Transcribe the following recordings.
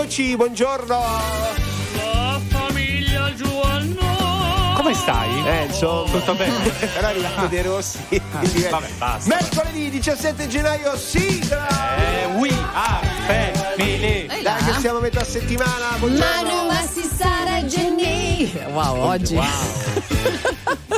Eccoci, buongiorno. La famiglia Giovanno. Come stai? Eh, insomma. Tutto bene? Però è arrivato dei rossi. Vabbè, basta. Mercoledì 17 gennaio, sigla! Eh, we are family. Dai che siamo a metà settimana, buongiorno. Manu Massissara Genni. Wow, oggi.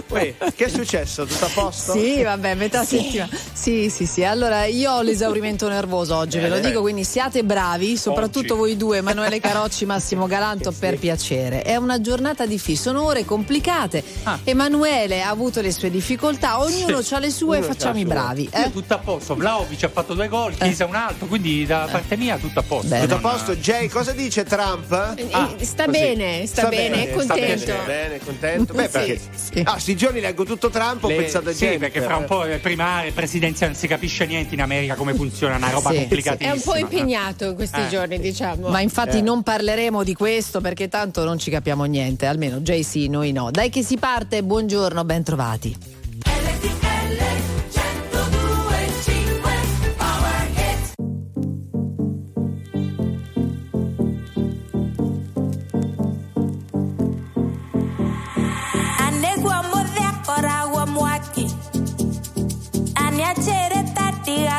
Uè, che è successo? Tutto a posto? Sì, vabbè, metà settimana. Sì, sì, sì. Allora, io ho l'esaurimento nervoso oggi, ve lo Eh, dico, quindi siate bravi, soprattutto Oggi. voi due, Emanuele Carocci, Massimo Galanto, per piacere. È una giornata difficile, sono ore complicate. Ah. Emanuele ha avuto le sue difficoltà, ognuno ha le sue, c'ha facciamo i bravi. Eh? tutto a posto, Vlaovic ha fatto due gol, Chiesa un altro, quindi da parte mia tutto a posto. Beh, Tutto a posto? Jay, cosa dice Trump? Ah, sta così. bene, sta, bene, è sta contento. bene, bene, contento. Beh, Sì, perché... sì. Ah, sti giorni leggo tutto Trump, ho Le- pensato a sì, Jennifer. perché fra un po' è primaria, presidenza, non si capisce niente in America come funziona, una roba Sì, È complicatissima. un po' impegnato in questi Eh, giorni, sì. diciamo. Ma infatti Eh. non parleremo di questo perché tanto non ci capiamo niente, almeno Jay sì, noi no. Dai che si parte, buongiorno, ben trovati.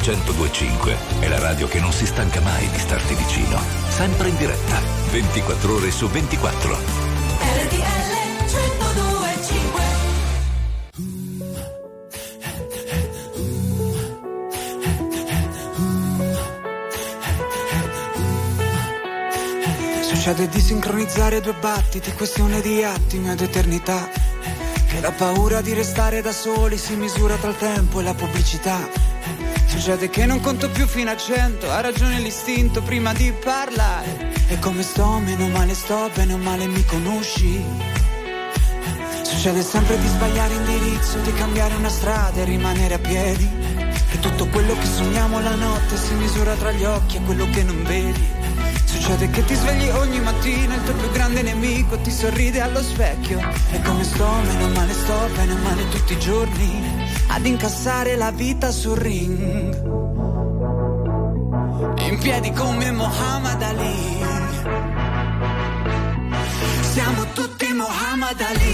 1025 è la radio che non si stanca mai di starti vicino. Sempre in diretta, 24 ore su 24. RTL 1025 RTL Succede di sincronizzare due battiti, questione di attimi ad eternità. Che la paura di restare da soli si misura tra il tempo e la pubblicità. Succede che non conto più fino a cento, ha ragione l'istinto prima di parlare. E come sto, meno male sto, bene o male mi conosci. Succede sempre di sbagliare indirizzo, di cambiare una strada e rimanere a piedi. Che tutto quello che sogniamo la notte si misura tra gli occhi e quello che non vedi. Succede che ti svegli ogni mattina, il tuo più grande nemico ti sorride allo specchio. E come sto, meno male sto, bene o male tutti i giorni, ad incassare la vita sul ring. In piedi come Muhammad Ali. Siamo tutti Muhammad Ali.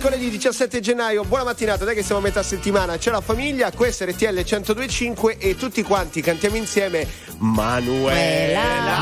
Mercoledì 17 gennaio, buona mattinata, dai che siamo a metà settimana, c'è la famiglia, questa è RTL 102.5 e tutti quanti cantiamo insieme Manuela.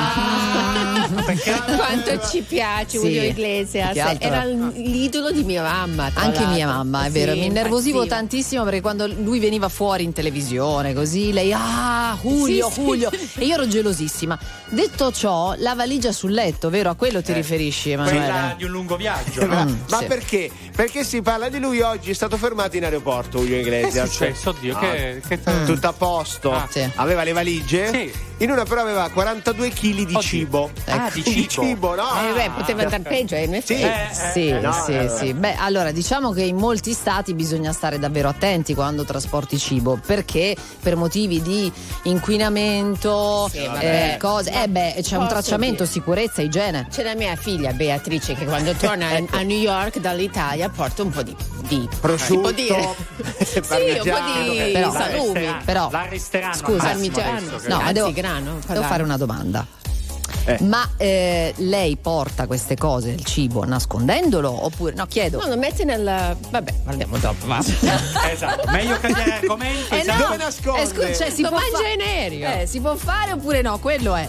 Quanto ci piace Sì. Julio Iglesias. Che altro? Era l'idolo di mia mamma. Anche mia l'altro. mamma, è Sì, vero, mi innervosivo tantissimo perché quando lui veniva fuori in televisione così, lei, ah, Julio, Sì, sì. Julio, e io ero gelosissima. Detto ciò, la valigia sul letto, vero? A quello ti riferisci, Quella Emanuele? di un lungo viaggio. Ma, no? ma sì. perché? Perché si parla di lui oggi, è stato fermato in aeroporto Julio Che è Iglesias. successo? Oddio, Ah, che, che Tutto a posto. Ah, sì. Aveva le valigie? Sì. In una però aveva 42 kg di Oddio. cibo. Ah, di Di cibo. cibo, no? Eh, beh, poteva andare peggio, eh, in effetti. Sì. Eh, Sì, eh, no, sì, eh, sì. Beh, allora diciamo che in molti stati bisogna stare davvero attenti quando trasporti cibo, perché per motivi di inquinamento, Sì, vabbè. eh, cose, eh beh, c'è un tracciamento, dire? sicurezza, igiene. C'è la mia figlia Beatrice che quando torna a- a New York dall'Italia porta un po' di, di Prosciutto, si può dire. sì, un po' di Però- salumi. però- la resteranno Scusa, al massimo parmigiano. adesso, No, ma devo, Anzi, grano, devo fare una domanda. Ma eh, lei porta queste cose, il cibo, nascondendolo? Oppure no, chiedo. No, lo metti nel. Vabbè, parliamo dopo, va. Esatto, meglio cambiare argomento. Eh esatto. Dove nasconde? Eh, scu- cioè, si Lo può mangia fa- in aereo. Eh, si può fare oppure no? Quello è.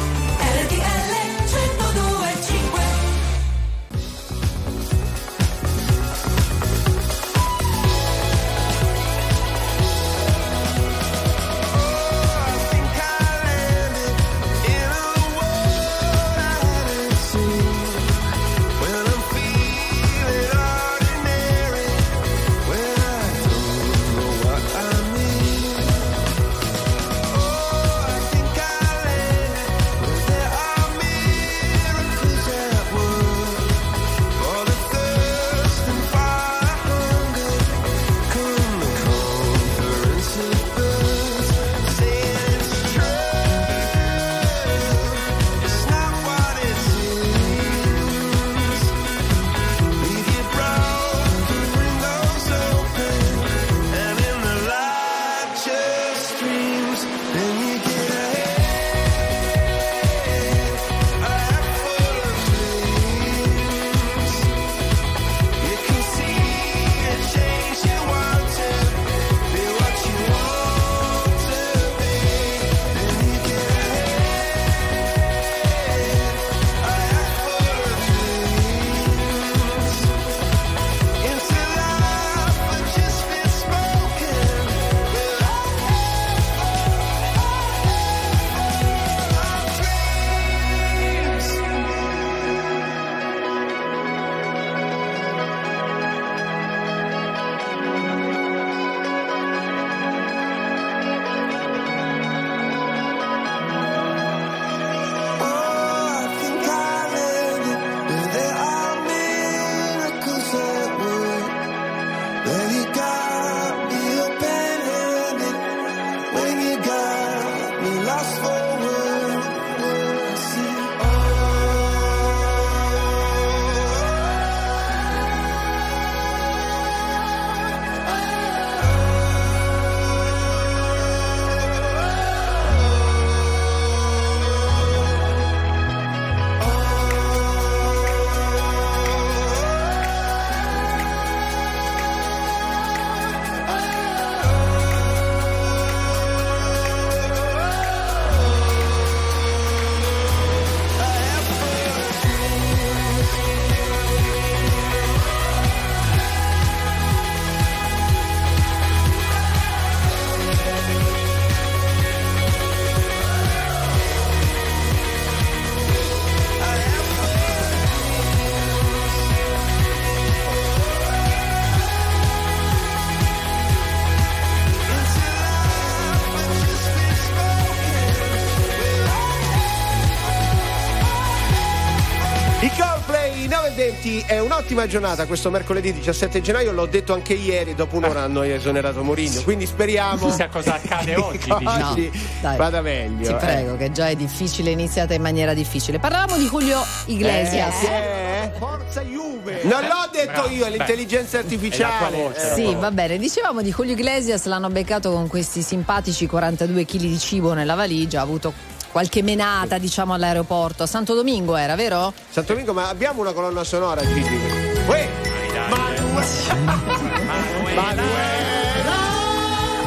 20 è un'ottima giornata questo mercoledì 17 gennaio, l'ho detto anche ieri, dopo un'ora hanno esonerato Mourinho, quindi speriamo Chissà cosa accade oggi, Dai. vada meglio. Ti eh. prego, che già è difficile, è iniziata in maniera difficile. Parlavamo di Julio Iglesias. Eh, Forza Juve! Non l'ho detto Bravo. io, è l'intelligenza È tua artificiale. voce. Eh. Sì, va bene. Dicevamo di Julio Iglesias, l'hanno beccato con questi simpatici 42 kg di cibo nella valigia, ha avuto qualche menata, diciamo, all'aeroporto. A Santo Domingo era, vero? Santo Domingo, ma abbiamo una colonna sonora, Gigi. Uè!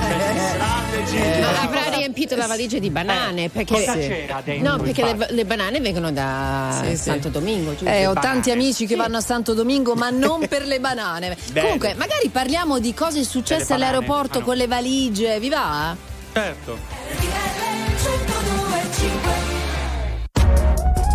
Grande Gigi. Ma avrà riempito la valigia di banane perché cosa c'era dentro, No, perché le, le banane vengono da Sì, sì. Santo Domingo, giusto? Eh, ho banane. tanti amici che vanno a Santo Domingo, ma non per le banane. Comunque, magari parliamo di cose successe banane? all'aeroporto Ah, no. con le valigie, vi va? Certo.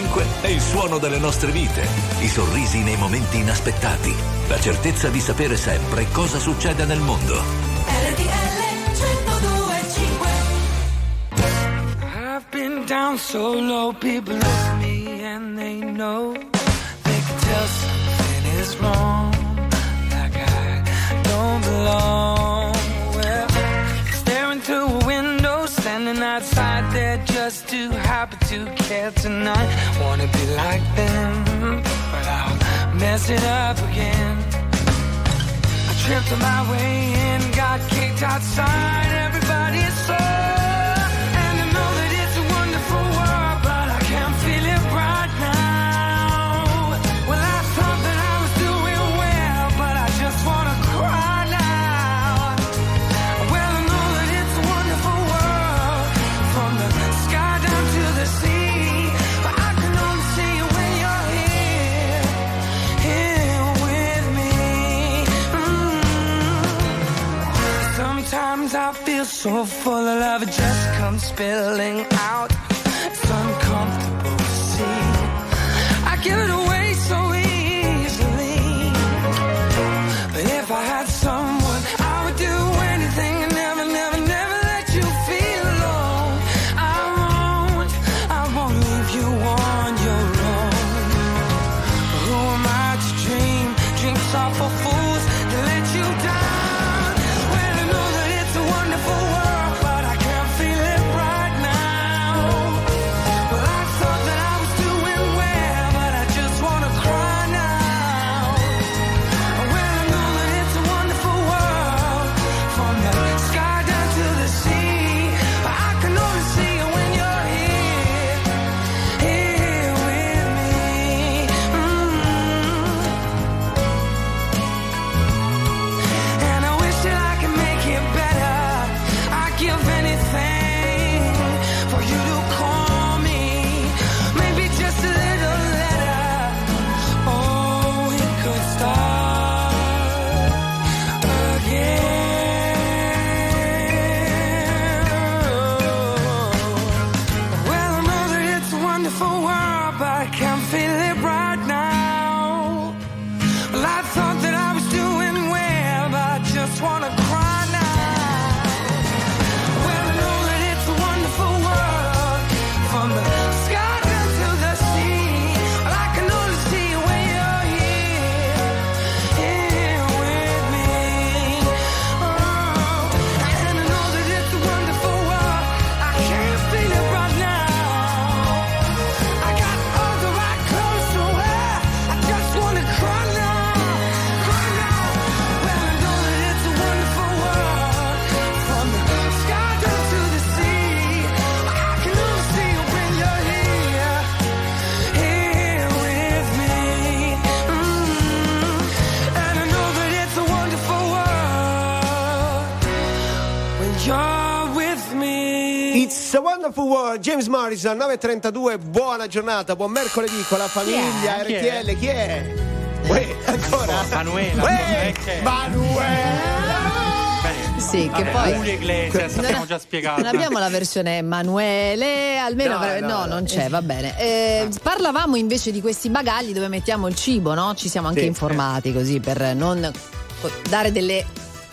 105 è il suono delle nostre vite, i sorrisi nei momenti inaspettati, la certezza di sapere sempre cosa succede nel mondo. I've been down so low, people. tonight. Wanna be like them, but I'll mess it up again. I tripped on my way in, got kicked outside. Everybody's so. feel so full of love, it just comes spilling out. Sun Wonderful world, James Morrison, 9.32, buona giornata, buon mercoledì con la famiglia, Chi è? RTL, chi è? Uè, ancora? Manuela. Uè, Eh, Manuela! Sì, che Vabbè, poi. Julio Iglesias, Non abbiamo già spiegato. Non abbiamo la versione Emanuele, almeno No, avrebbe- no, no, no. non c'è, va bene. Eh, parlavamo invece di questi bagagli dove mettiamo il cibo, no? Ci siamo anche Sì, informati così per non dare delle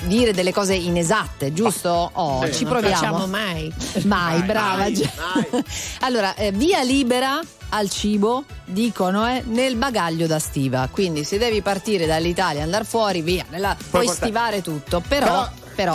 dire delle cose inesatte, giusto? Oh, Sì. ci Non proviamo. facciamo mai. Mai, brava. mai, mai. allora, eh, via libera al cibo, dicono, eh, nel bagaglio da stiva. Quindi se devi partire dall'Italia andare fuori, via, nella- puoi portare- stivare tutto, però, però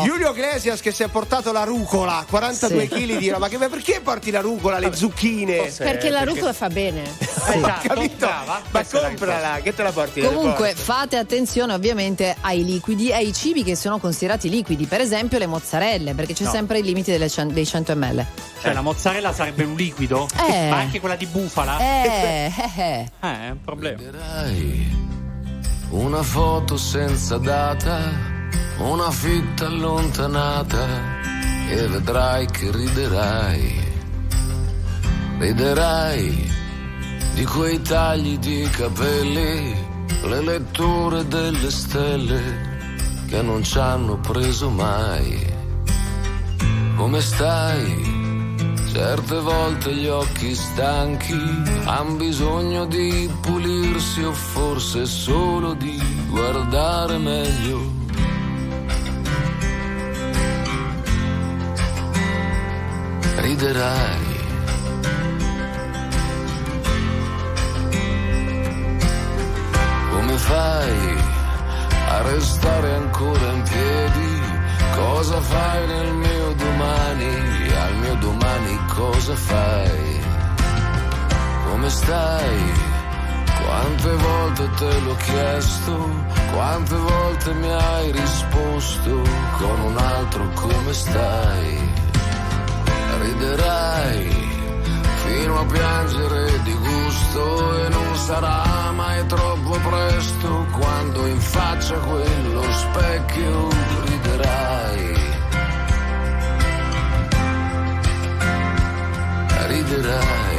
Giulio Iglesias che si è portato la rucola, 42 Sì. kg dirà ma che- ma perché porti la rucola, le zucchine? Perché la rucola fa bene. Esatto, Capito? brava, Ma comprala, che te la porti? Comunque fate attenzione ovviamente ai liquidi e ai cibi che sono considerati liquidi, per esempio le mozzarelle, perché c'è No. sempre il limite delle dei 100 ml. Cioè, la mozzarella sarebbe un liquido? Eh. Ma anche quella di bufala? Eh, eh, eh. Eh, è un problema. Una foto senza data, una fitta allontanata e vedrai che riderai. Riderai di quei tagli di capelli, le letture delle stelle che non ci hanno preso mai. Come stai? Certe volte gli occhi stanchi han bisogno di pulirsi o forse solo di guardare meglio. Riderai. Come fai a restare ancora in piedi? Cosa fai nel mio domani? Al mio domani cosa fai? Come stai? Quante volte te l'ho chiesto? Quante volte mi hai risposto con un altro come stai? Riderai fino a piangere di gusto e non sarà mai troppo presto quando in faccia quello specchio riderai. Riderai.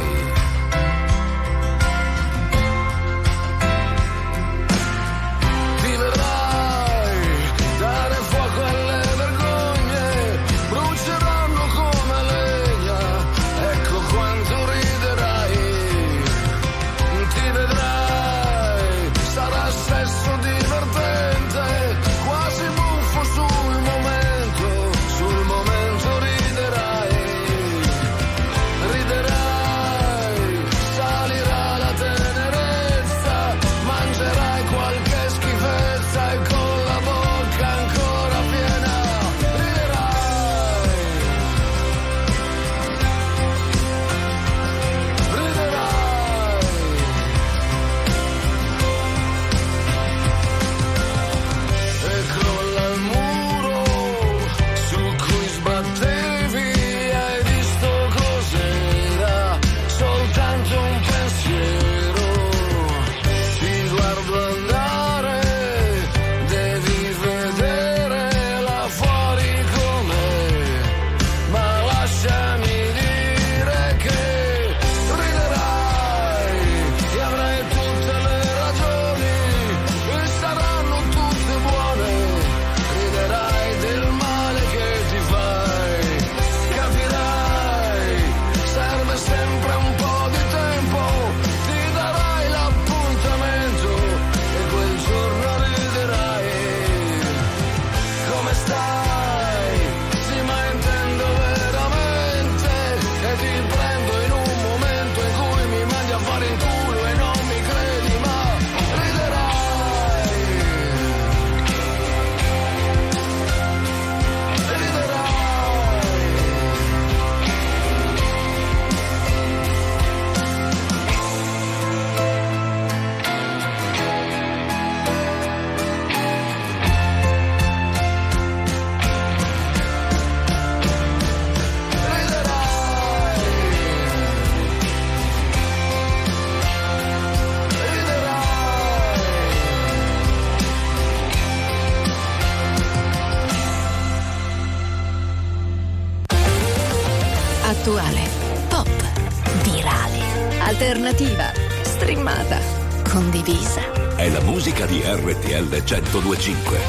1025.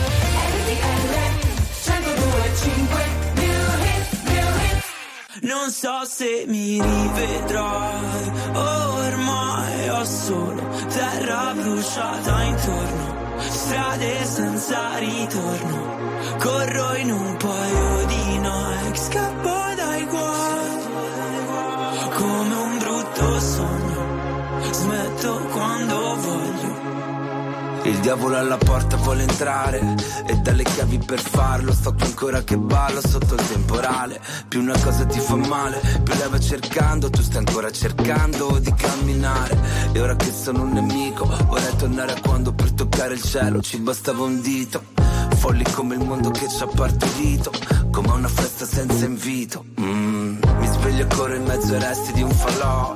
Ancora che ballo sotto il temporale. Più una cosa ti fa male più la vai cercando tu stai ancora cercando di camminare. E ora che sono un nemico vorrei tornare a quando per toccare il cielo ci bastava un dito. Folli come il mondo che ci ha partorito come una festa senza invito. Mm, mi sveglio e corro in mezzo ai resti di un falò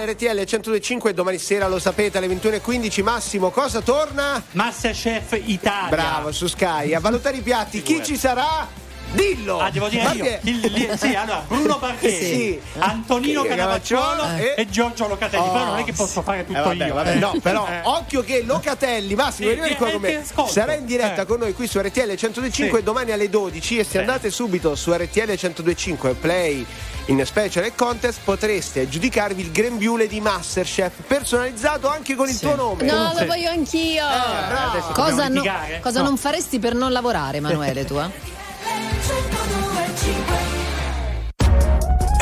Quintale, RTL 1025 domani sera lo sapete alle 21.15 Massimo cosa torna? Masterchef Italia. Bravo su Sky a valutare i piatti chi ci sarà? Dillo! Ah, devo dire Ma io. Il- il- sì, allora, Bruno Barchesi, Sì. Antonino Canavacciolo eh. e Giorgio Locatelli. Oh. Però non è che posso fare tutto Eh, vabbè, io. vabbè, eh. no, però Eh. occhio che Locatelli, Massimo, Sì, vieni eh, qua eh, con me. Sarà in diretta Eh. con noi qui su RTL 1025 Sì. domani alle 12 e se andate subito su RTL 1025 Play in Special e Contest potreste aggiudicarvi il grembiule di Masterchef personalizzato anche con il tuo nome. No, Sì. lo voglio anch'io. bravo. Adesso Cosa, no- cosa No. non faresti per non lavorare, Emanuele, tu? eh?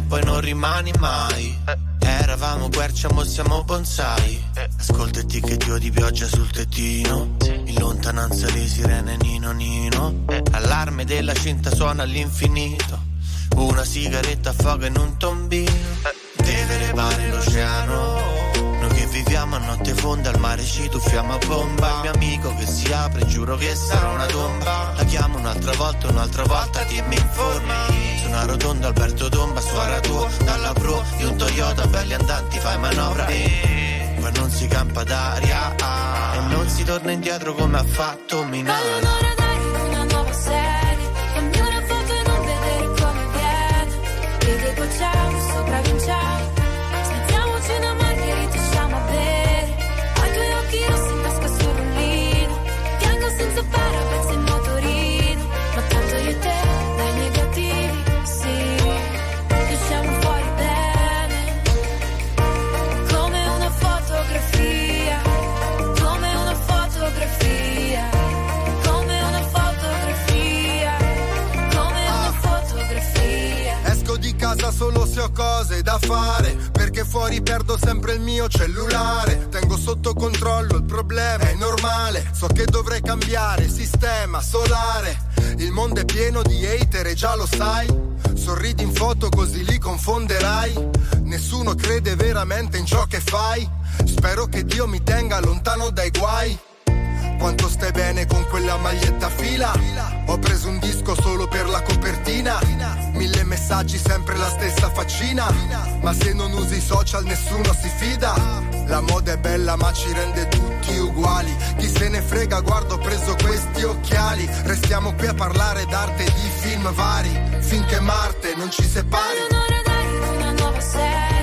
Ma poi non rimani mai. Eravamo quercia, mo siamo bonsai. Ascolta ti che dio di pioggia sul tettino. In lontananza le sirene nino nino. Allarme della cinta suona all'infinito. Una sigaretta affoga in un tombino. Deve levare l'oceano viviamo a notte fonda al mare ci tuffiamo a bomba. Il mio amico che si apre giuro che sarà una tomba. La chiamo un'altra volta, un'altra volta dimmi informi. Su una rotonda Alberto Tomba suora tuo Dalla pro di un Toyota belli andanti fai manovra. E Qua non si campa d'aria. E non si torna indietro come ha fatto Minare fare Perché fuori perdo sempre il mio cellulare. Tengo sotto controllo il problema, è normale So che dovrei cambiare sistema solare. Il mondo è pieno di hater e già lo sai Sorridi in foto così li confonderai. Nessuno crede veramente in ciò che fai Spero che Dio mi tenga lontano dai guai quanto stai bene con quella maglietta a fila. Ho preso un disco solo per la copertina. Mille messaggi, sempre la stessa faccina. Ma se non usi i social nessuno si fida. La moda è bella ma ci rende tutti uguali. Chi se ne frega, guardo ho preso questi occhiali. Restiamo qui a parlare d'arte e di film vari. Finché Marte non ci separi. Una nuova serie,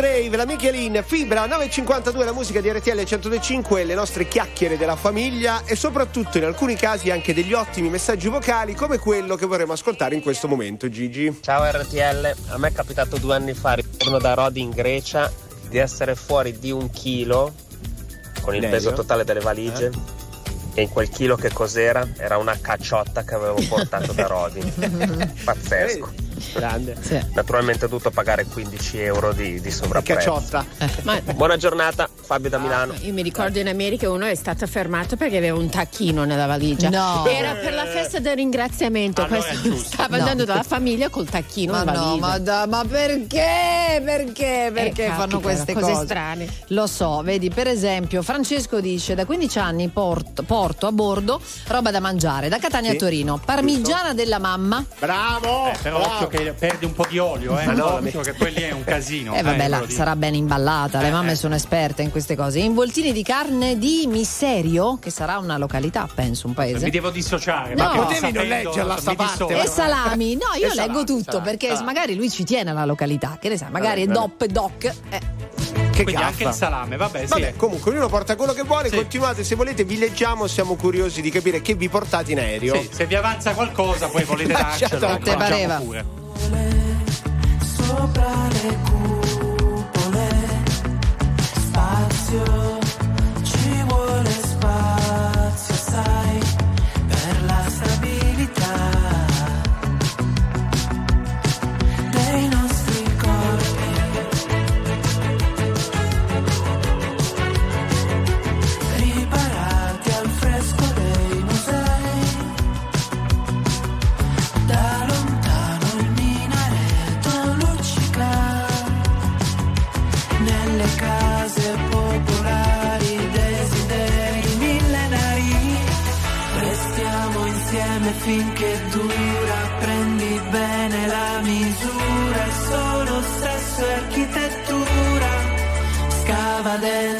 Calbrave, la Michelin, Fibra 952, la musica di RTL 1025, le nostre chiacchiere della famiglia e soprattutto in alcuni casi anche degli ottimi messaggi vocali come quello che vorremmo ascoltare in questo momento, Gigi. Ciao RTL, a me è capitato due anni fa, ritorno da Rodi in Grecia, di essere fuori di un chilo con il Meglio. peso totale delle valigie. E in quel chilo che cos'era? Era una cacciotta che avevo portato da Rodi. Pazzesco. Grande. Naturalmente ho dovuto pagare 15 euro di, di sovrapprezzo. Cacciotta. Ma Buona giornata, Fabio da Milano. io mi ricordo in America uno è stato fermato perché aveva un tacchino nella valigia. No. Era per la festa del ringraziamento. Allora Questo è giusto. stava No. andando dalla famiglia col tacchino Ma in valigia. no, ma, da- ma perché? Perché? Perché Eh, fanno capita, queste cose cose? strane. Lo so, vedi, per esempio, Francesco dice: Da 15 anni porto, porto a bordo roba da mangiare, da Catania Sì, a Torino, parmigiana della mamma. Bravo! Eh, però bravo. occhio che perde un po' di olio, eh. No, occhio che quelli è un casino. E vabbè, eh, là, sarà ben imballata. Le Eh, mamme eh. sono esperte in queste cose. Involtini di carne di Misserio, che sarà una località, penso, un paese. Mi devo dissociare. No. ma Potevi non leggerla sta parte. E salami, no, io E leggo salami, tutto salami, perché salami. magari lui ci tiene alla località, che ne sai, magari è Vabbè, DOP, DOC. eh. Che Quindi anche gaffa. il salame, vabbè, sì. Vabbè, comunque ognuno porta quello che vuole, Sì. continuate se volete, vi leggiamo, siamo curiosi di capire che vi portate in aereo. Sì, se vi avanza qualcosa, poi volete Lasciate darcelo, te pareva. pure. Sopra le cupole, spazio, ci vuole spazio, sai. finché dura, prendi bene la misura, è solo sesso e architettura, scava dentro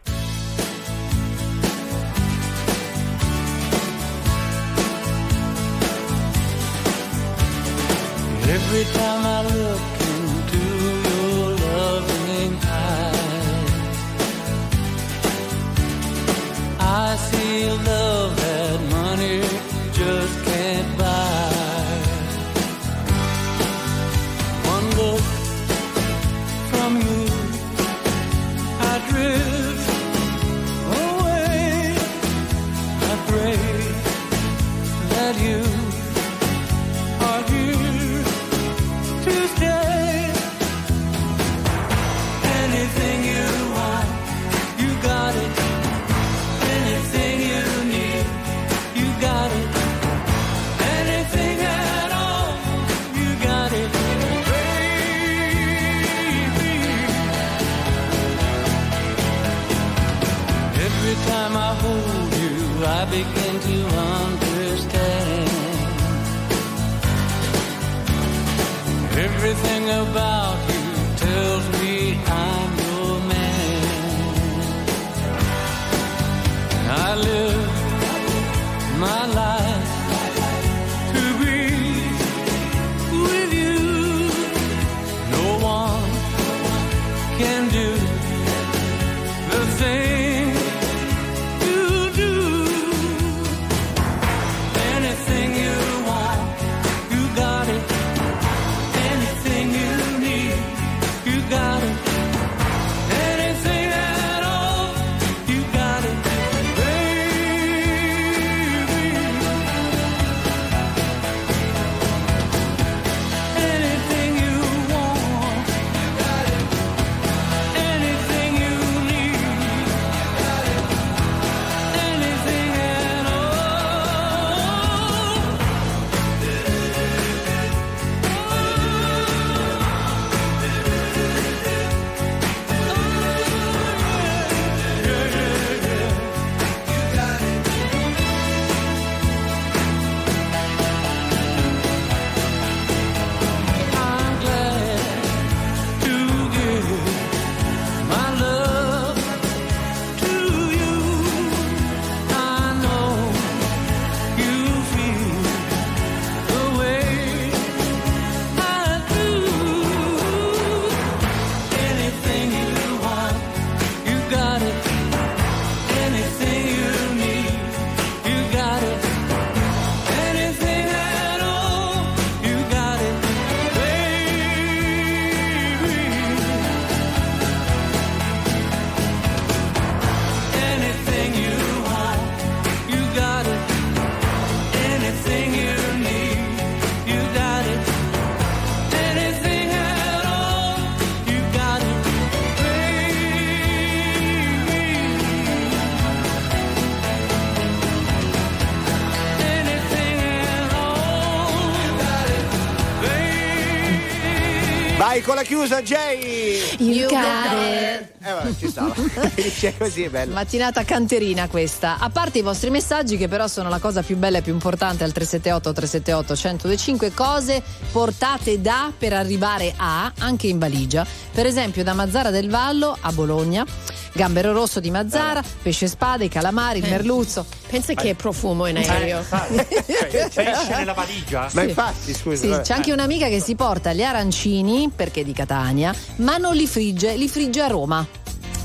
begin to understand everything about con la chiusa, Jay! You got it. Eh, vabbè, ci stava. Finisce così, è bello. Mattinata canterina questa. A parte i vostri messaggi, che però sono la cosa più bella e più importante al 378 378 1025, cose portate da per arrivare a, anche in valigia. Per esempio, da Mazzara del Vallo a Bologna, gambero rosso di Mazzara, pesce spade, i calamari, il Eh. merluzzo. Pensa che profumo in aereo. Cioè, pesce nella valigia? Ma infatti, scusa. Sì, vabbè. c'è anche un'amica che si porta gli arancini, perché è di Catania, ma non li frigge, li frigge a Roma.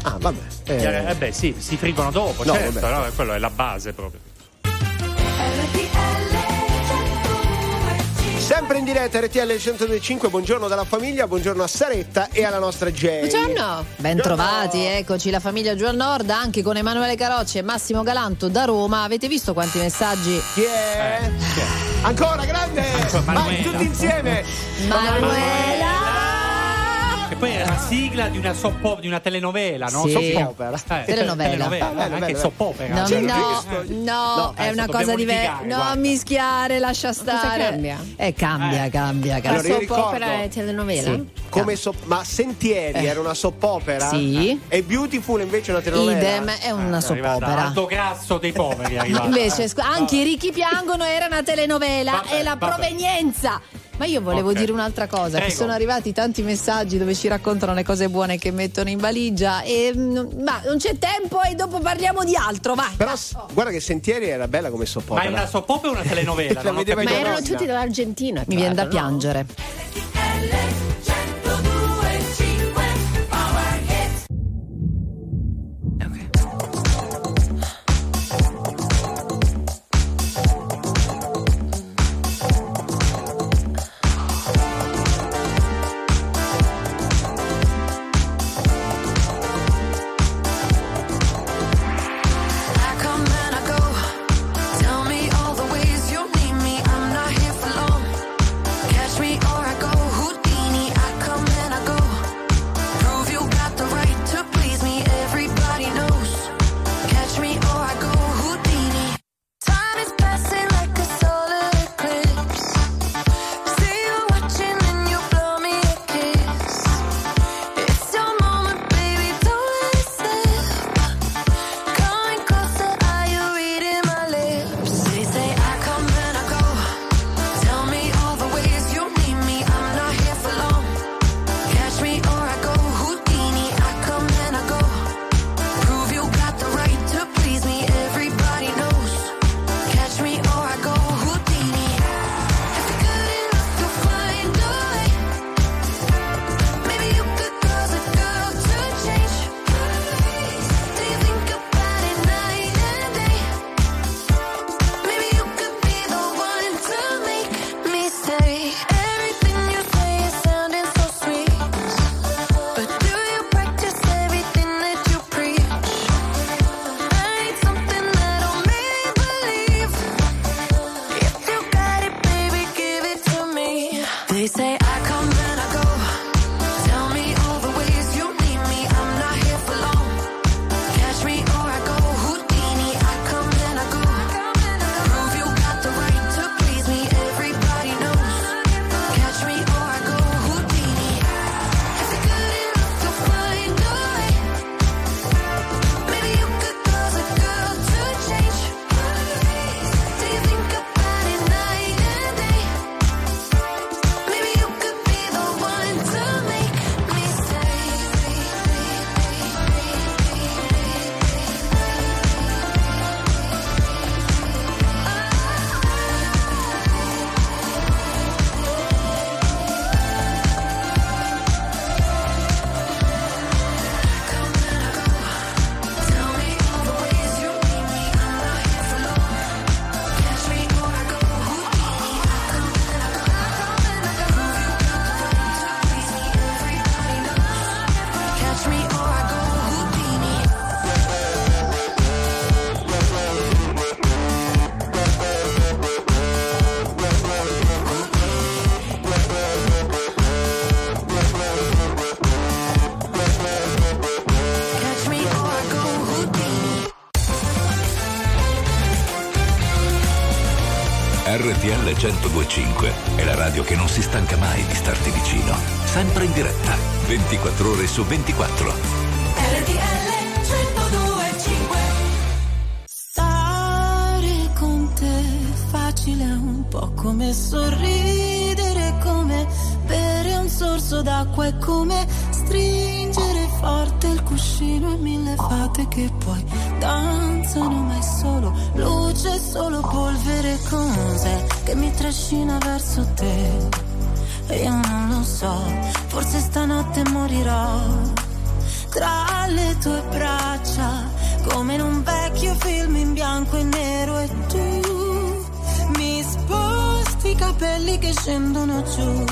Ah, vabbè. Eh, beh, sì, si friggono dopo, No, certo, vabbè. no, quello è la base proprio. Sempre in diretta RTL 1025, buongiorno dalla famiglia, buongiorno a Saretta e alla nostra Jay. Ben trovati, eccoci la famiglia Giù al Nord, anche con Emanuele Carocci e Massimo Galanto da Roma. Avete visto quanti messaggi? Chi è? Ancora grande! Vai Manuela. tutti insieme! E poi è la sigla di una, soap, di una telenovela, no? Sì. Soppopera. Eh, Telenovela. telenovela, Ah, bello, anche bello. soppopera. No, Cioè, no, è che- no, è eh, una dobbiamo cosa diversa. No, guarda. mischiare, lascia cosa stare. cambia? Eh, cambia, cambia, cambia. Allora, soap opera e telenovela? Sì. Come soap- ma Sentieri Eh. era una soppopera? Sì. E Beautiful invece è una telenovela? Idem è una È arrivata soppopera. Aldo Grasso dei poveri è. Invece, scu- anche i ricchi piangono era una telenovela Vabbè, e la vabbè. provenienza. Ma io volevo Ok. dire un'altra cosa, che Prego. sono arrivati tanti messaggi dove ci raccontano le cose buone che mettono in valigia e mm, ma non c'è tempo e dopo parliamo di altro, vai. Però s- guarda che Sentieri era bella come Ma soppopera. è una soppopera o una telenovela? Capito. Ma erano tutti dall'Argentina. Mi viene da piangere. 1025 è la radio che non si stanca mai di starti vicino. Sempre in diretta, 24 ore su 24. RTL 1025 Stare con te facile è un po' come sorridere, come bere un sorso d'acqua, è come stringere forte il cuscino e mille fate che poi scendono giù,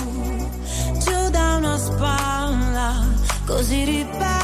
giù da una spalla, così ribelle,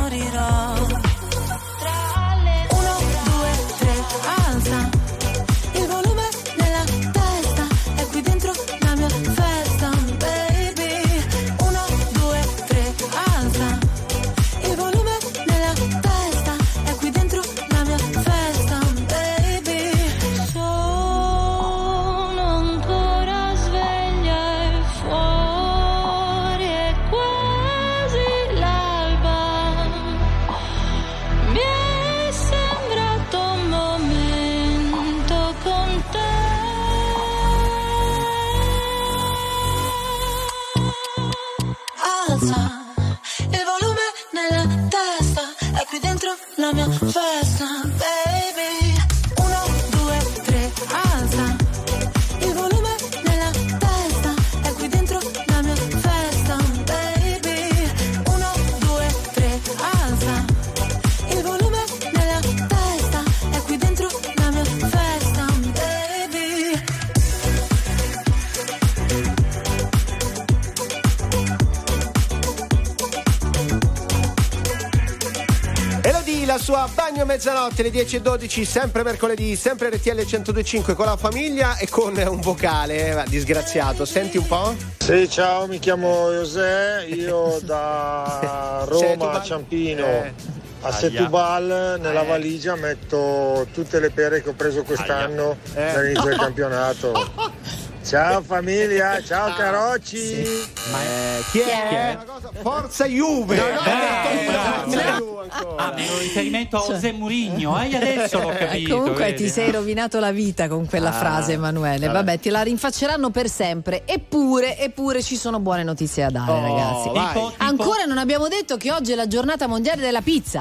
mezzanotte, le 10 e 12, sempre mercoledì, sempre RTL 1025 con la famiglia e con un vocale, eh, disgraziato. Senti un po'? Sì, ciao, mi chiamo José, io da Roma a. Ciampino Eh. a. Setubal nella valigia metto tutte le pere che ho preso quest'anno Eh. dall'inizio del campionato. Ciao famiglia, ciao Carocci! Ma chi è? Una cosa- Forza Juve! No, no, Eh, eh. Ah, mi ero riferimento a José Mourinho, eh, adesso l'ho capito. Cioè. Comunque vedi? ti sei rovinato la vita con quella Ah, frase, Emanuele. vabbè. Vabbè, te la rinfacceranno per sempre. Eppure, eppure ci sono buone notizie da dare, Oh, ragazzi. Tipo- tipo- Ancora non abbiamo detto che oggi è la giornata mondiale della pizza.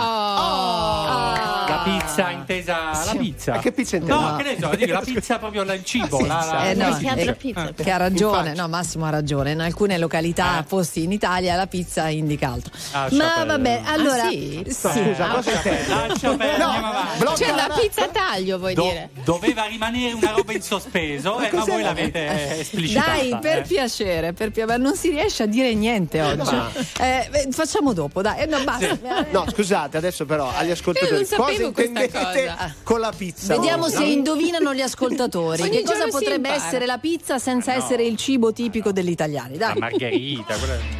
La pizza intesa la pizza. Ma che pizza intesa? No, No. che ne so, dico, la pizza proprio là, il cibo. la, la- Eh, no, si eh, pizza? che ha ragione, no, Massimo ha ragione. In alcune località, posti in Italia, la pizza indica altro. Ah, Ma vabbè, allora. Ah, sì? Scusa, cosa intende? Lascia perdere, andiamo avanti. blocca Cioè la la- pizza a taglio, vuoi Do- dire? doveva rimanere una roba in sospeso, eh, ma voi l'avete esplicitata. Dai, per eh. piacere, per piacere, non si riesce a dire niente oggi. Eh, facciamo dopo, dai. Eh, no, basta. No, scusate, adesso però agli ascoltatori, Io non cosa cosa. con la pizza? Vediamo voi, se no? indovinano gli ascoltatori. Che cosa potrebbe impara. essere la pizza senza no. essere il cibo tipico degli italiani? La Dai. margherita, quella...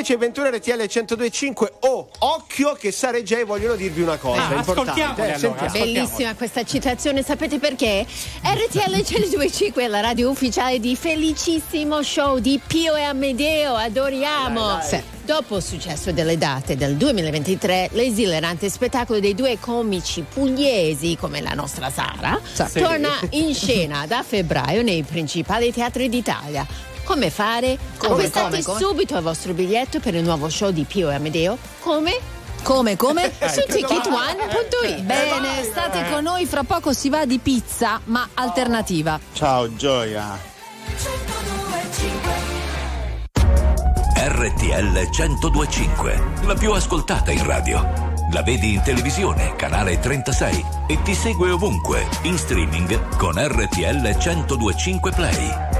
10.21 RTL 102.5 oh, occhio che Sara e Jay vogliono dirvi una cosa ah, importante. Eh, allora, Bellissima questa citazione, sapete perché? RTL 102.5 è la radio ufficiale di Felicissimo Show di Pio e Amedeo, adoriamo. Dai, dai. Dopo il successo delle date del 2023, l'esilerante spettacolo dei due comici pugliesi, come la nostra Sara, sì. torna in scena da febbraio nei principali teatri d'Italia. Come fare? Come, Acquistate come, come? subito il vostro biglietto per il nuovo show di Pio e Amedeo. Come? Come, come? Su ticketone.it. Bene, state con noi, fra poco si va di pizza, ma alternativa. Ciao Gioia. RTL 1025, la più ascoltata in radio. La vedi in televisione, canale 36 e ti segue ovunque, in streaming con RTL 1025 Play.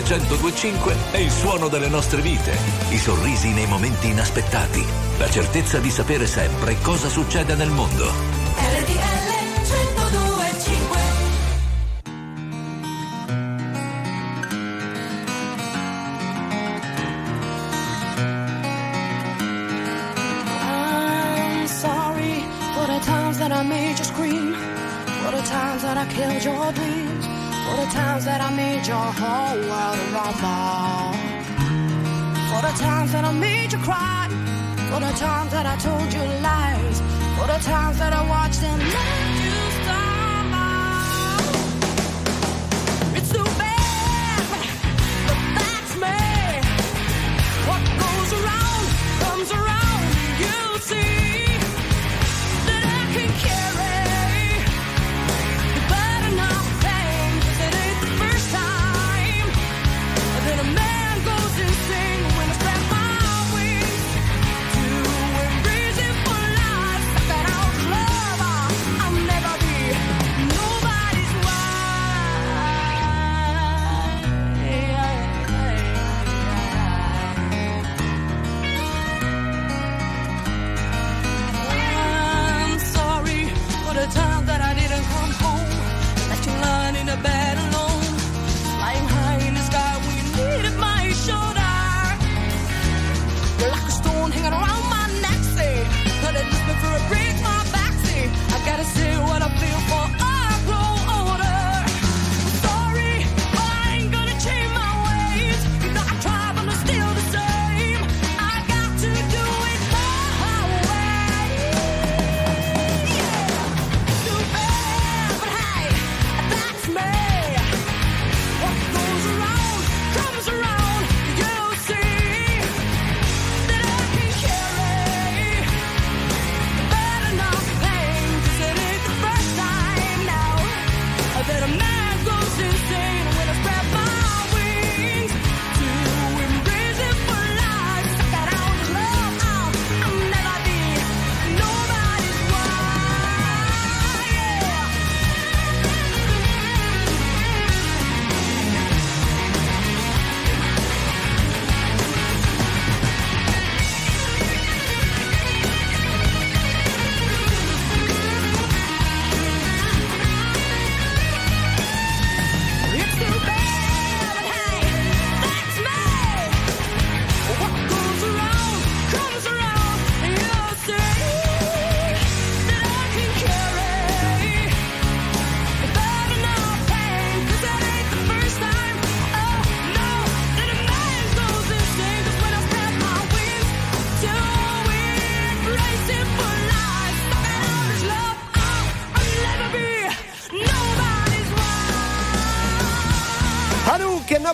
FM 1025 è il suono delle nostre vite, i sorrisi nei momenti inaspettati, la certezza di sapere sempre cosa succede nel mondo. RTL 1025 I'm sorry for the times that I made you scream, for the times that I killed your dream. times that I made your whole world rumble. For the times that I made you cry. For the times that I told you lies. For the times that I watched them lie.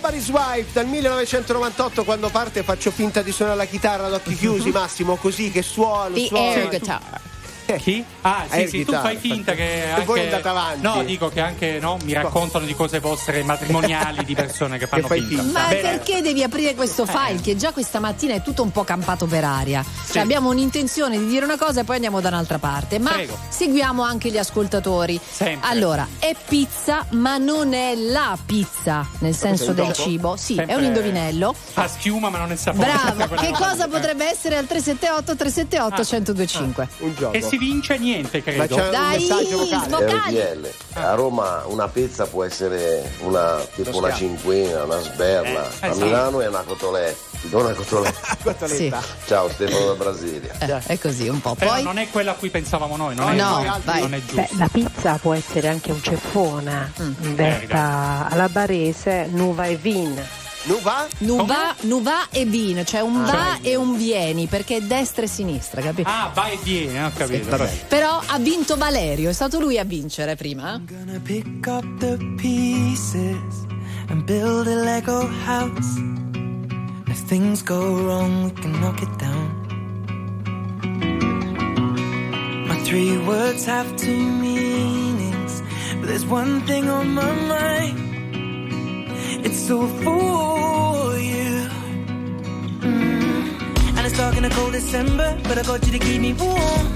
Nobody's Wife dal 1998 quando parte faccio finta di suonare la chitarra ad occhi chiusi Massimo così che suono The suono air guitar. Chi? Ah, sì, Air sì, tu guitar. fai finta che. E Anche... voi andate avanti. No, dico che anche no, mi raccontano di cose vostre matrimoniali di persone che fanno fai finta. Ma Bene. perché devi aprire questo Eh. file che già questa mattina è tutto un po' campato per aria? Cioè abbiamo un'intenzione di dire una cosa e poi andiamo da un'altra parte. Ma Prego. seguiamo anche gli ascoltatori. Sempre. Allora, è pizza, ma non è la pizza nel senso del gioco? cibo. Sì, Sempre- è un indovinello. Fa schiuma, ma non è sapore. Bravo, che cosa potrebbe essere al 378 378 1025? Un gioco. E si vince niente, credo. c'è un Dai, messaggio vocale. A Roma una pizza può essere una, tipo una cinquina, una sberla. Eh, eh, a sì. Milano è una cotoletta. Una cotoletta. Sì, Ciao Stefano da Brasilia. eh, è così un po'. Però Poi non è quella a cui pensavamo noi, non, è, No, non è- vai. non è Beh, giusto. la pizza può essere anche un ceffone, detta alla barese nuva e vin. Nuva? Nuva, nuva e bin, cioè un va e un vieni, perché è destra e sinistra, capito? Ah, vai e vieni, ho capito. vabbè. Però ha vinto Valerio, è stato lui a vincere prima. eh? Gonna pick up the pieces and build a Lego house. If things go wrong, we can knock it down. My three words have two meanings, but there's one thing on my mind. It's all for you. Mm. And it's dark in a cold December, but I got you to keep me warm.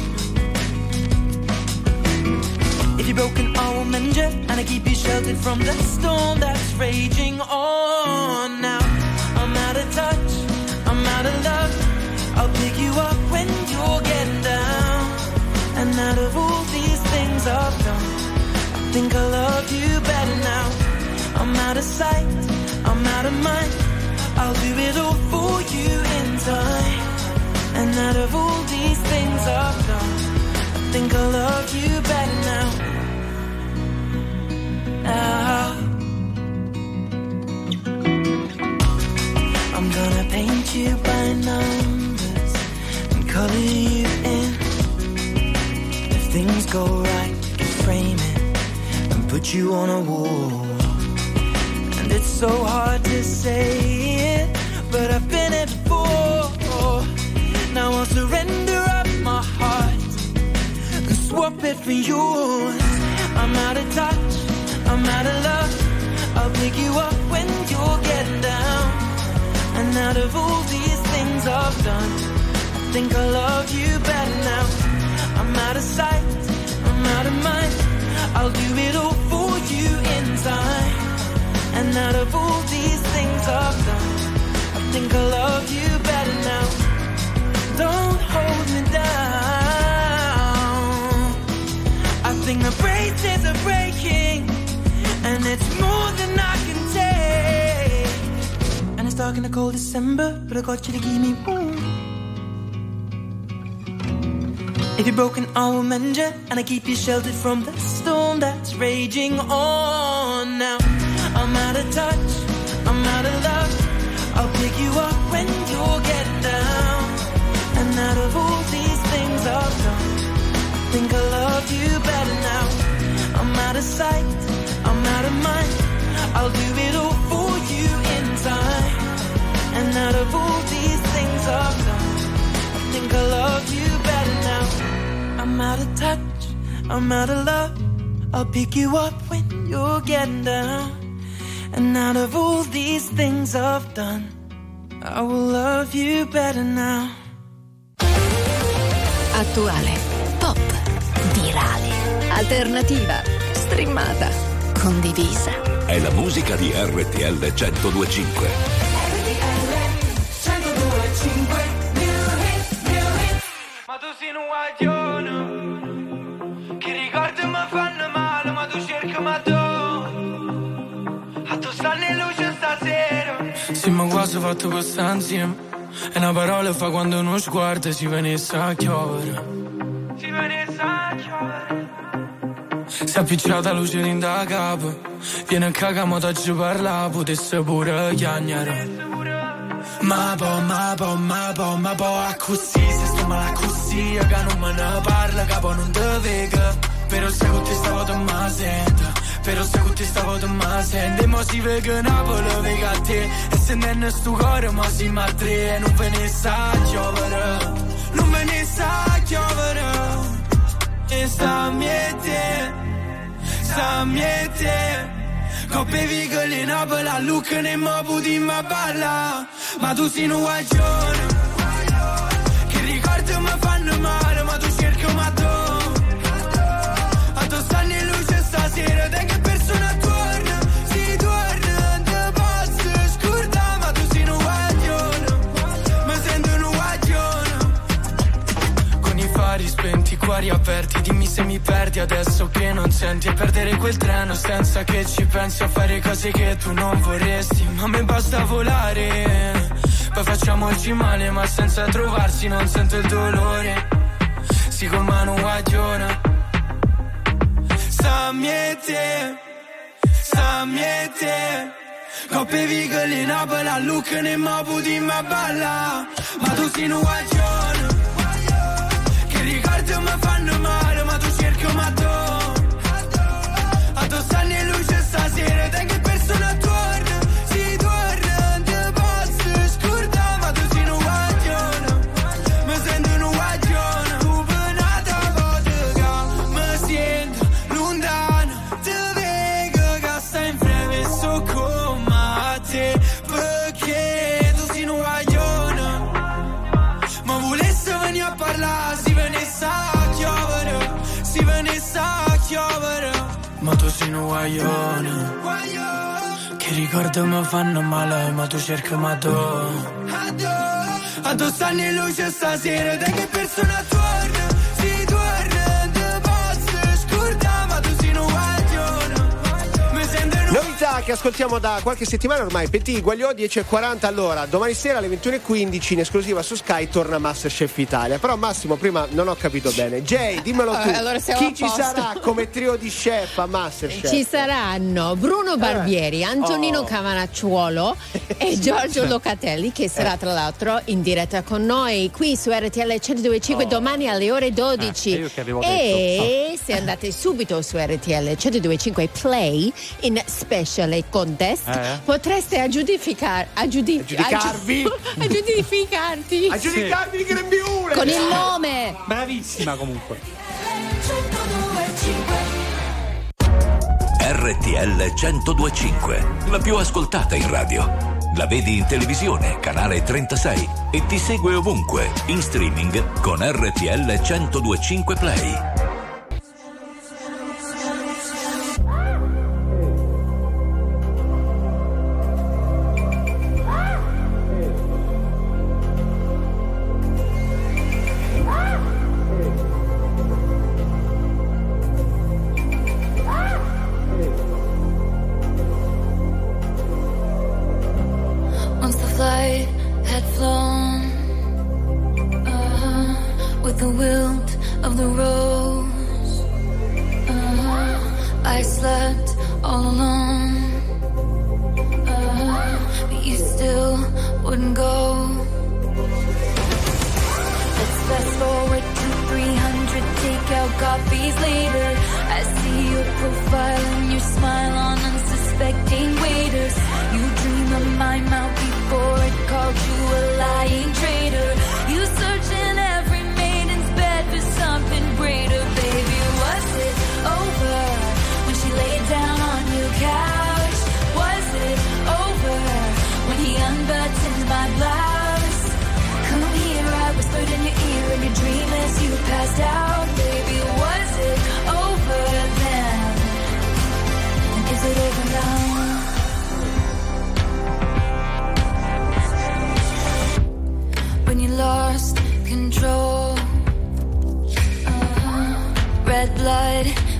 If you're broken, I will mend you, and I keep you sheltered from the storm that's raging on. Now I'm out of touch, I'm out of love. I'll pick you up when you're getting down. And out of all these things I've done, I think I love you better now. I'm out of sight, I'm out of mind. I'll do it all for you in time. And out of all these things I've done, I think I love you better now. Now. I'm gonna paint you by numbers and color you in. If things go right, frame it and put you on a wall. It's so hard to say it, but I've been it before. Now I'll surrender up my heart and swap it for yours. I'm out of touch, I'm out of love. I'll pick you up when you're getting down. And out of all these things I've done, I think I love you better now. I'm out of sight, I'm out of mind. I'll do it all And out of all these things I've done, I think I love you better now. Don't hold me down. I think the braces are breaking, and it's more than I can take. And it's dark in the cold December, but I got you to keep me warm. If you're broken, I will mend you, and I keep you sheltered from the storm that's raging on. Now of touch, I'm out of love. I'll pick you up when you're getting down. And out of all these things I've done, I think I love you better now. I'm out of sight, I'm out of mind. I'll do it all for you in time. And out of all these things I've done, I think I love you better now. I'm out of touch, I'm out of love. I'll pick you up when you're getting down. And out of all these things I've done, I will love you better now. Attuale, pop, virale, alternativa, streamata, condivisa. È la musica di RTL 1025. Ma tu sei un guaglione ma quasi fatto questa insieme. E una parola fa quando uno sguardo si venisse a chiovere. Si venisse a chiovere Si è appicciata luce in da capo. Viene a cagamo da ci parla, potesse pure chiagnare. Ma po, ma po, ma po, ma po, a così, se sto male così, che non me ne parla, capo non te vega. Però se con te stavo te ma sento, Però se con te stavo da ma sente Mo si vede Napoli, vega a te E se non è sto cuore, mo si ma E non ve ne sa chiovere Non ve ne sa chiovere E sta miete Sta miete. Coppe vigole Napoli A look ne mo puti ma balla. Ma tu sei un guaglione. Che ricordi mi fanno male Ma tu cerchi ma tu Dai che persona torna Si torna Te posso scordare Ma tu sei un guaglione Mi sento un guaglione Con i fari spenti, cuori aperti Dimmi se mi perdi adesso che non senti. E perdere quel treno senza che ci pensi A fare cose che tu non vorresti. Ma a me basta volare Poi facciamoci male Ma senza trovarsi non sento il dolore. Si con mano guaglione Sta miete, sta miete Coppe vigole Napoli a look ne ma puti ma balla. Ma tu sei un guaglione. Che ricordi mi fanno male Ma tu cerchi ma tu A tu stanno in luce stasera Dai guaglione Che ricordo mi fanno male Ma tu cerchi ma tu A tu stanno in luce stasera Dai che persona torna Novità che ascoltiamo da qualche settimana ormai, Petit Guagliò 10.40 allora, domani sera alle 21.15 in esclusiva su Sky torna Masterchef Italia. Però Massimo prima non ho capito bene. Jay, dimmelo tu, Eh, allora chi ci sarà come trio di chef a Masterchef? Ci saranno Bruno Barbieri, Antonino Oh. Cavanacciuolo e Giorgio Locatelli che sarà tra l'altro in diretta con noi qui su RTL 1025 domani alle ore 12 Ah, io che avevo e se andate subito su RTL 1025 Play in special contest Eh? potreste aggiudificar, aggiudi- Aggiudicarvi? aggi- aggiudificarti A giudicarvi di grembiule! con il nome Bravissima comunque. RTL 1025, la più ascoltata in radio. La vedi in televisione, canale 36 e ti segue ovunque, in streaming con RTL 1025 Play. Coffees later. I see your profile and your smile on unsuspecting waiters. You dream of my mouth before it called you a lying traitor.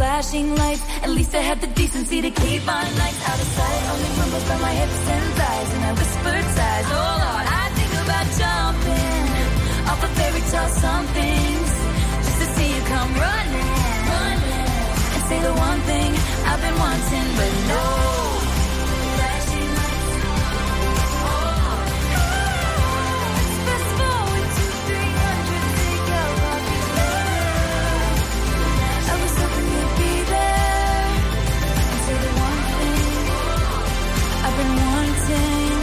Flashing lights. At least I had the decency to keep my nights out of sight. Only rumbles by my hips and thighs, and I whispered sighs. Oh Lord, about jumping off a fairy tale somethings just to see you come running, running, and say the one thing I've been wanting, but no. Flashing lights. Let's fast forward to 300, take out all. I was hoping you'd be there say the one thing I've been wanting,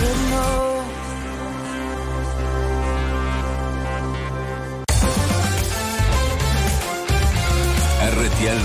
but no.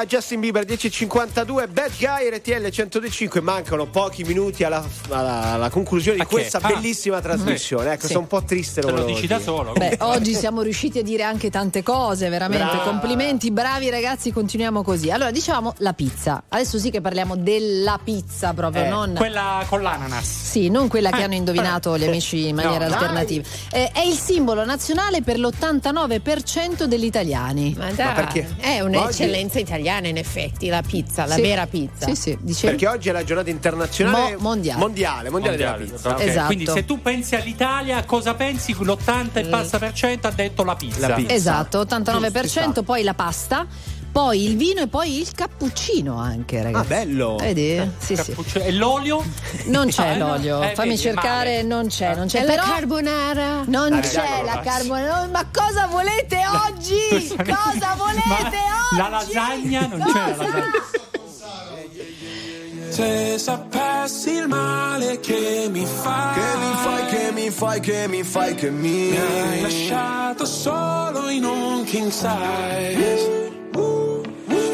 Eilish insieme a Justin Bieber 10.52 Bad Guy RTL 105 mancano pochi minuti alla, alla- alla conclusione di che? questa Ah. bellissima trasmissione ecco Sì. sono un po' triste Te lo dici da solo. Beh, oggi siamo riusciti a dire anche tante cose, veramente. Brava. Complimenti, bravi ragazzi, continuiamo così. Allora, diciamo la pizza. Adesso sì che parliamo della pizza proprio, Eh, non Quella con l'ananas. Sì, non quella che Eh, hanno indovinato gli amici in No, maniera dai. alternativa. Eh, è il simbolo nazionale per l'89% degli italiani. Ma dai, perché? è un'eccellenza eccellenza italiana, in effetti, la pizza, la Sì. vera pizza. Sì, sì, dicevi? Perché oggi è la giornata internazionale Mo- mondiale. mondiale, mondiale della Mondiale, pizza. ok. Esatto. Quindi se tu pensi all'Italia, cosa pensi? L'80 e passa per cento ha detto la pizza. La pizza. Esatto, Giusto, 89%, poi la pasta, poi il vino e poi il cappuccino anche, ragazzi. Ah, bello. Vedi? Sì, sì. Cappuccino. E l'olio? Non c'è Eh, no. l'olio, Eh, fammi vedi, cercare, male. non c'è, non c'è. Però la carbonara? non Ah, c'è la ragazzi. carbonara. Ma cosa volete oggi? Cosa volete Ma oggi? la lasagna non c'è la lasagna. Se sapessi il male che mi fai, Che mi fai, che mi fai, che mi fai, che mi mi hai lasciato solo in un king size.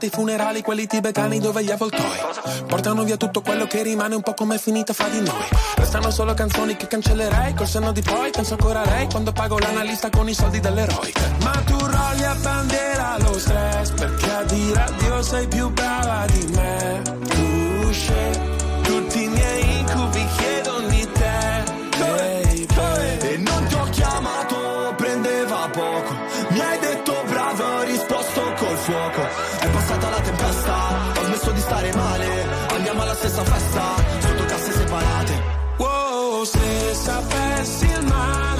presente i funerali, quelli tibetani dove gli avvoltoi portano via tutto quello che rimane un po' come è finita fra di noi. Restano solo canzoni che cancellerei col senno di poi. Penso ancora a lei quando pago l'analista con i soldi dell'eroe. Ma tu rolli a bandiera lo stress perché a dire addio sei più brava di me. Tu scegli tutti i miei incubi chiedono di te. Baby. E non ti ho chiamato, prendeva poco Mi hai detto bravo, ho risposto col fuoco stessa festa, sotto casse separate. Wow, se sapessi il male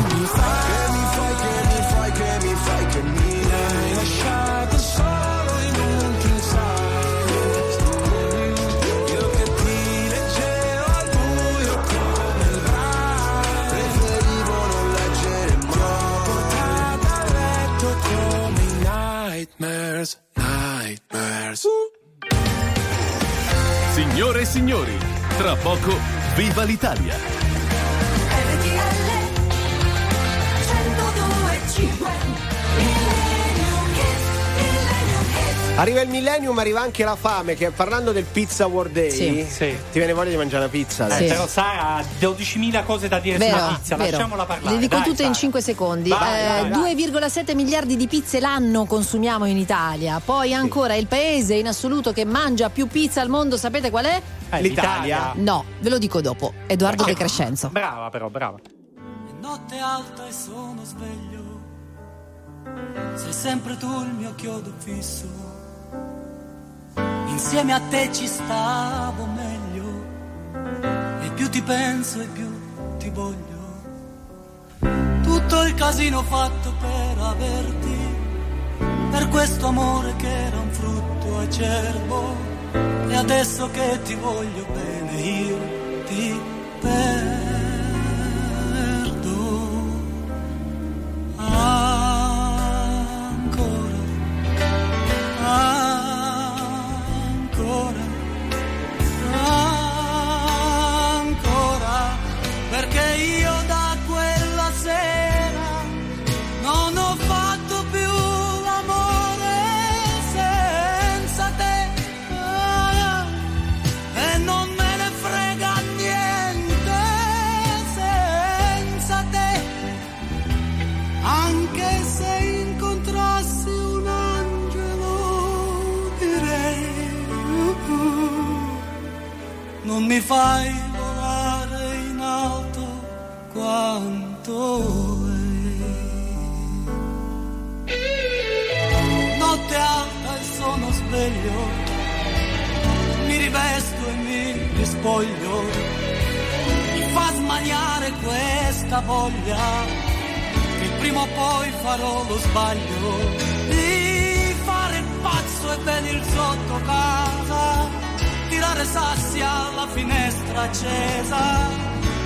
Signore e signori, tra poco viva l'Italia. Arriva il millennium, arriva anche la fame, che parlando del Pizza World Day, Sì. Sì. ti viene voglia di mangiare una pizza. Eh. Però Sara ha 12.000 cose da dire Vero, sulla pizza, vero. lasciamola parlare. Le dico dai, tutte in Sara. 5 secondi. Vai, Eh, vai, vai. 2,7 miliardi di pizze l'anno consumiamo in Italia. Poi ancora il paese in assoluto che mangia più pizza al mondo, sapete qual è? Eh, L'Italia. No, ve lo dico dopo. Edoardo De Crescenzo. Brava però, brava. Notte alta e sono sveglio. Sei sempre tu il mio chiodo fisso. Insieme a te ci stavo meglio. E più ti penso e più ti voglio. Tutto il casino fatto per averti. Per questo amore che era un frutto acerbo. E adesso che ti voglio bene io ti perdo. Mi rispoglio, mi fa smaniare questa voglia che prima o poi farò lo sbaglio di fare il pazzo e venir sotto casa, tirare sassi alla finestra accesa,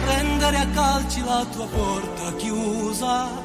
prendere a calci la tua porta chiusa.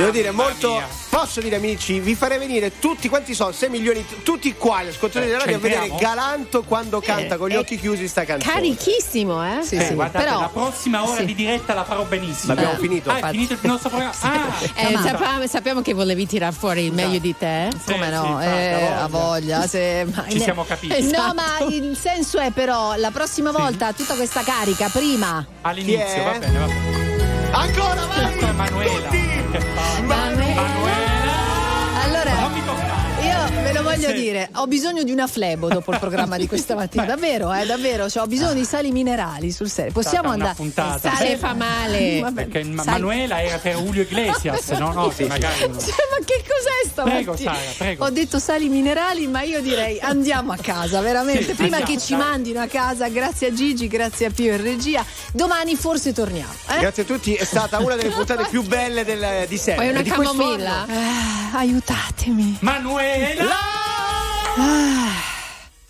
Devo dire, molto. Posso dire, amici, vi farei venire tutti quanti sono? 6 milioni, tutti quali ascoltatori della radio a vedere? Galanto quando canta con gli occhi chiusi sta canzone. Carichissimo, eh? Eh, guardate, Però- la prossima ora sì. di diretta la farò benissimo. L'abbiamo finito. Ah, è finito il nostro programma. Ah, Eh, sappiamo, sappiamo che volevi tirar fuori il meglio di te. Come sì, no? Eh, ha ha voglia. se- ma- Ci siamo capiti. Eh, No, Esatto. ma il senso è però la prossima volta tutta questa carica prima. All'inizio, va bene, va bene. Ancora, vai! Manuela. Che ve lo voglio Sì. dire, ho bisogno di una flebo dopo il programma di questa mattina. Davvero, eh, davvero, cioè, ho bisogno di sali minerali sul serio. Possiamo andare. puntata. Sale fa male. Vabbè, Perché Ma- sai- Manuela era per Julio Iglesias, no? No, che magari Cioè, ma che cos'è stamattina? Prego, Sara, prego. Ho detto sali minerali, ma io direi andiamo a casa, veramente. Sì, Prima andiamo, che ci dai. mandino a casa, grazie a Gigi, grazie a Pio in regia. Domani forse torniamo. eh? Grazie a tutti, è stata una delle puntate più belle del- di sempre. Vuoi una di questo camomilla? Eh, aiutatemi. Manuela! Ah.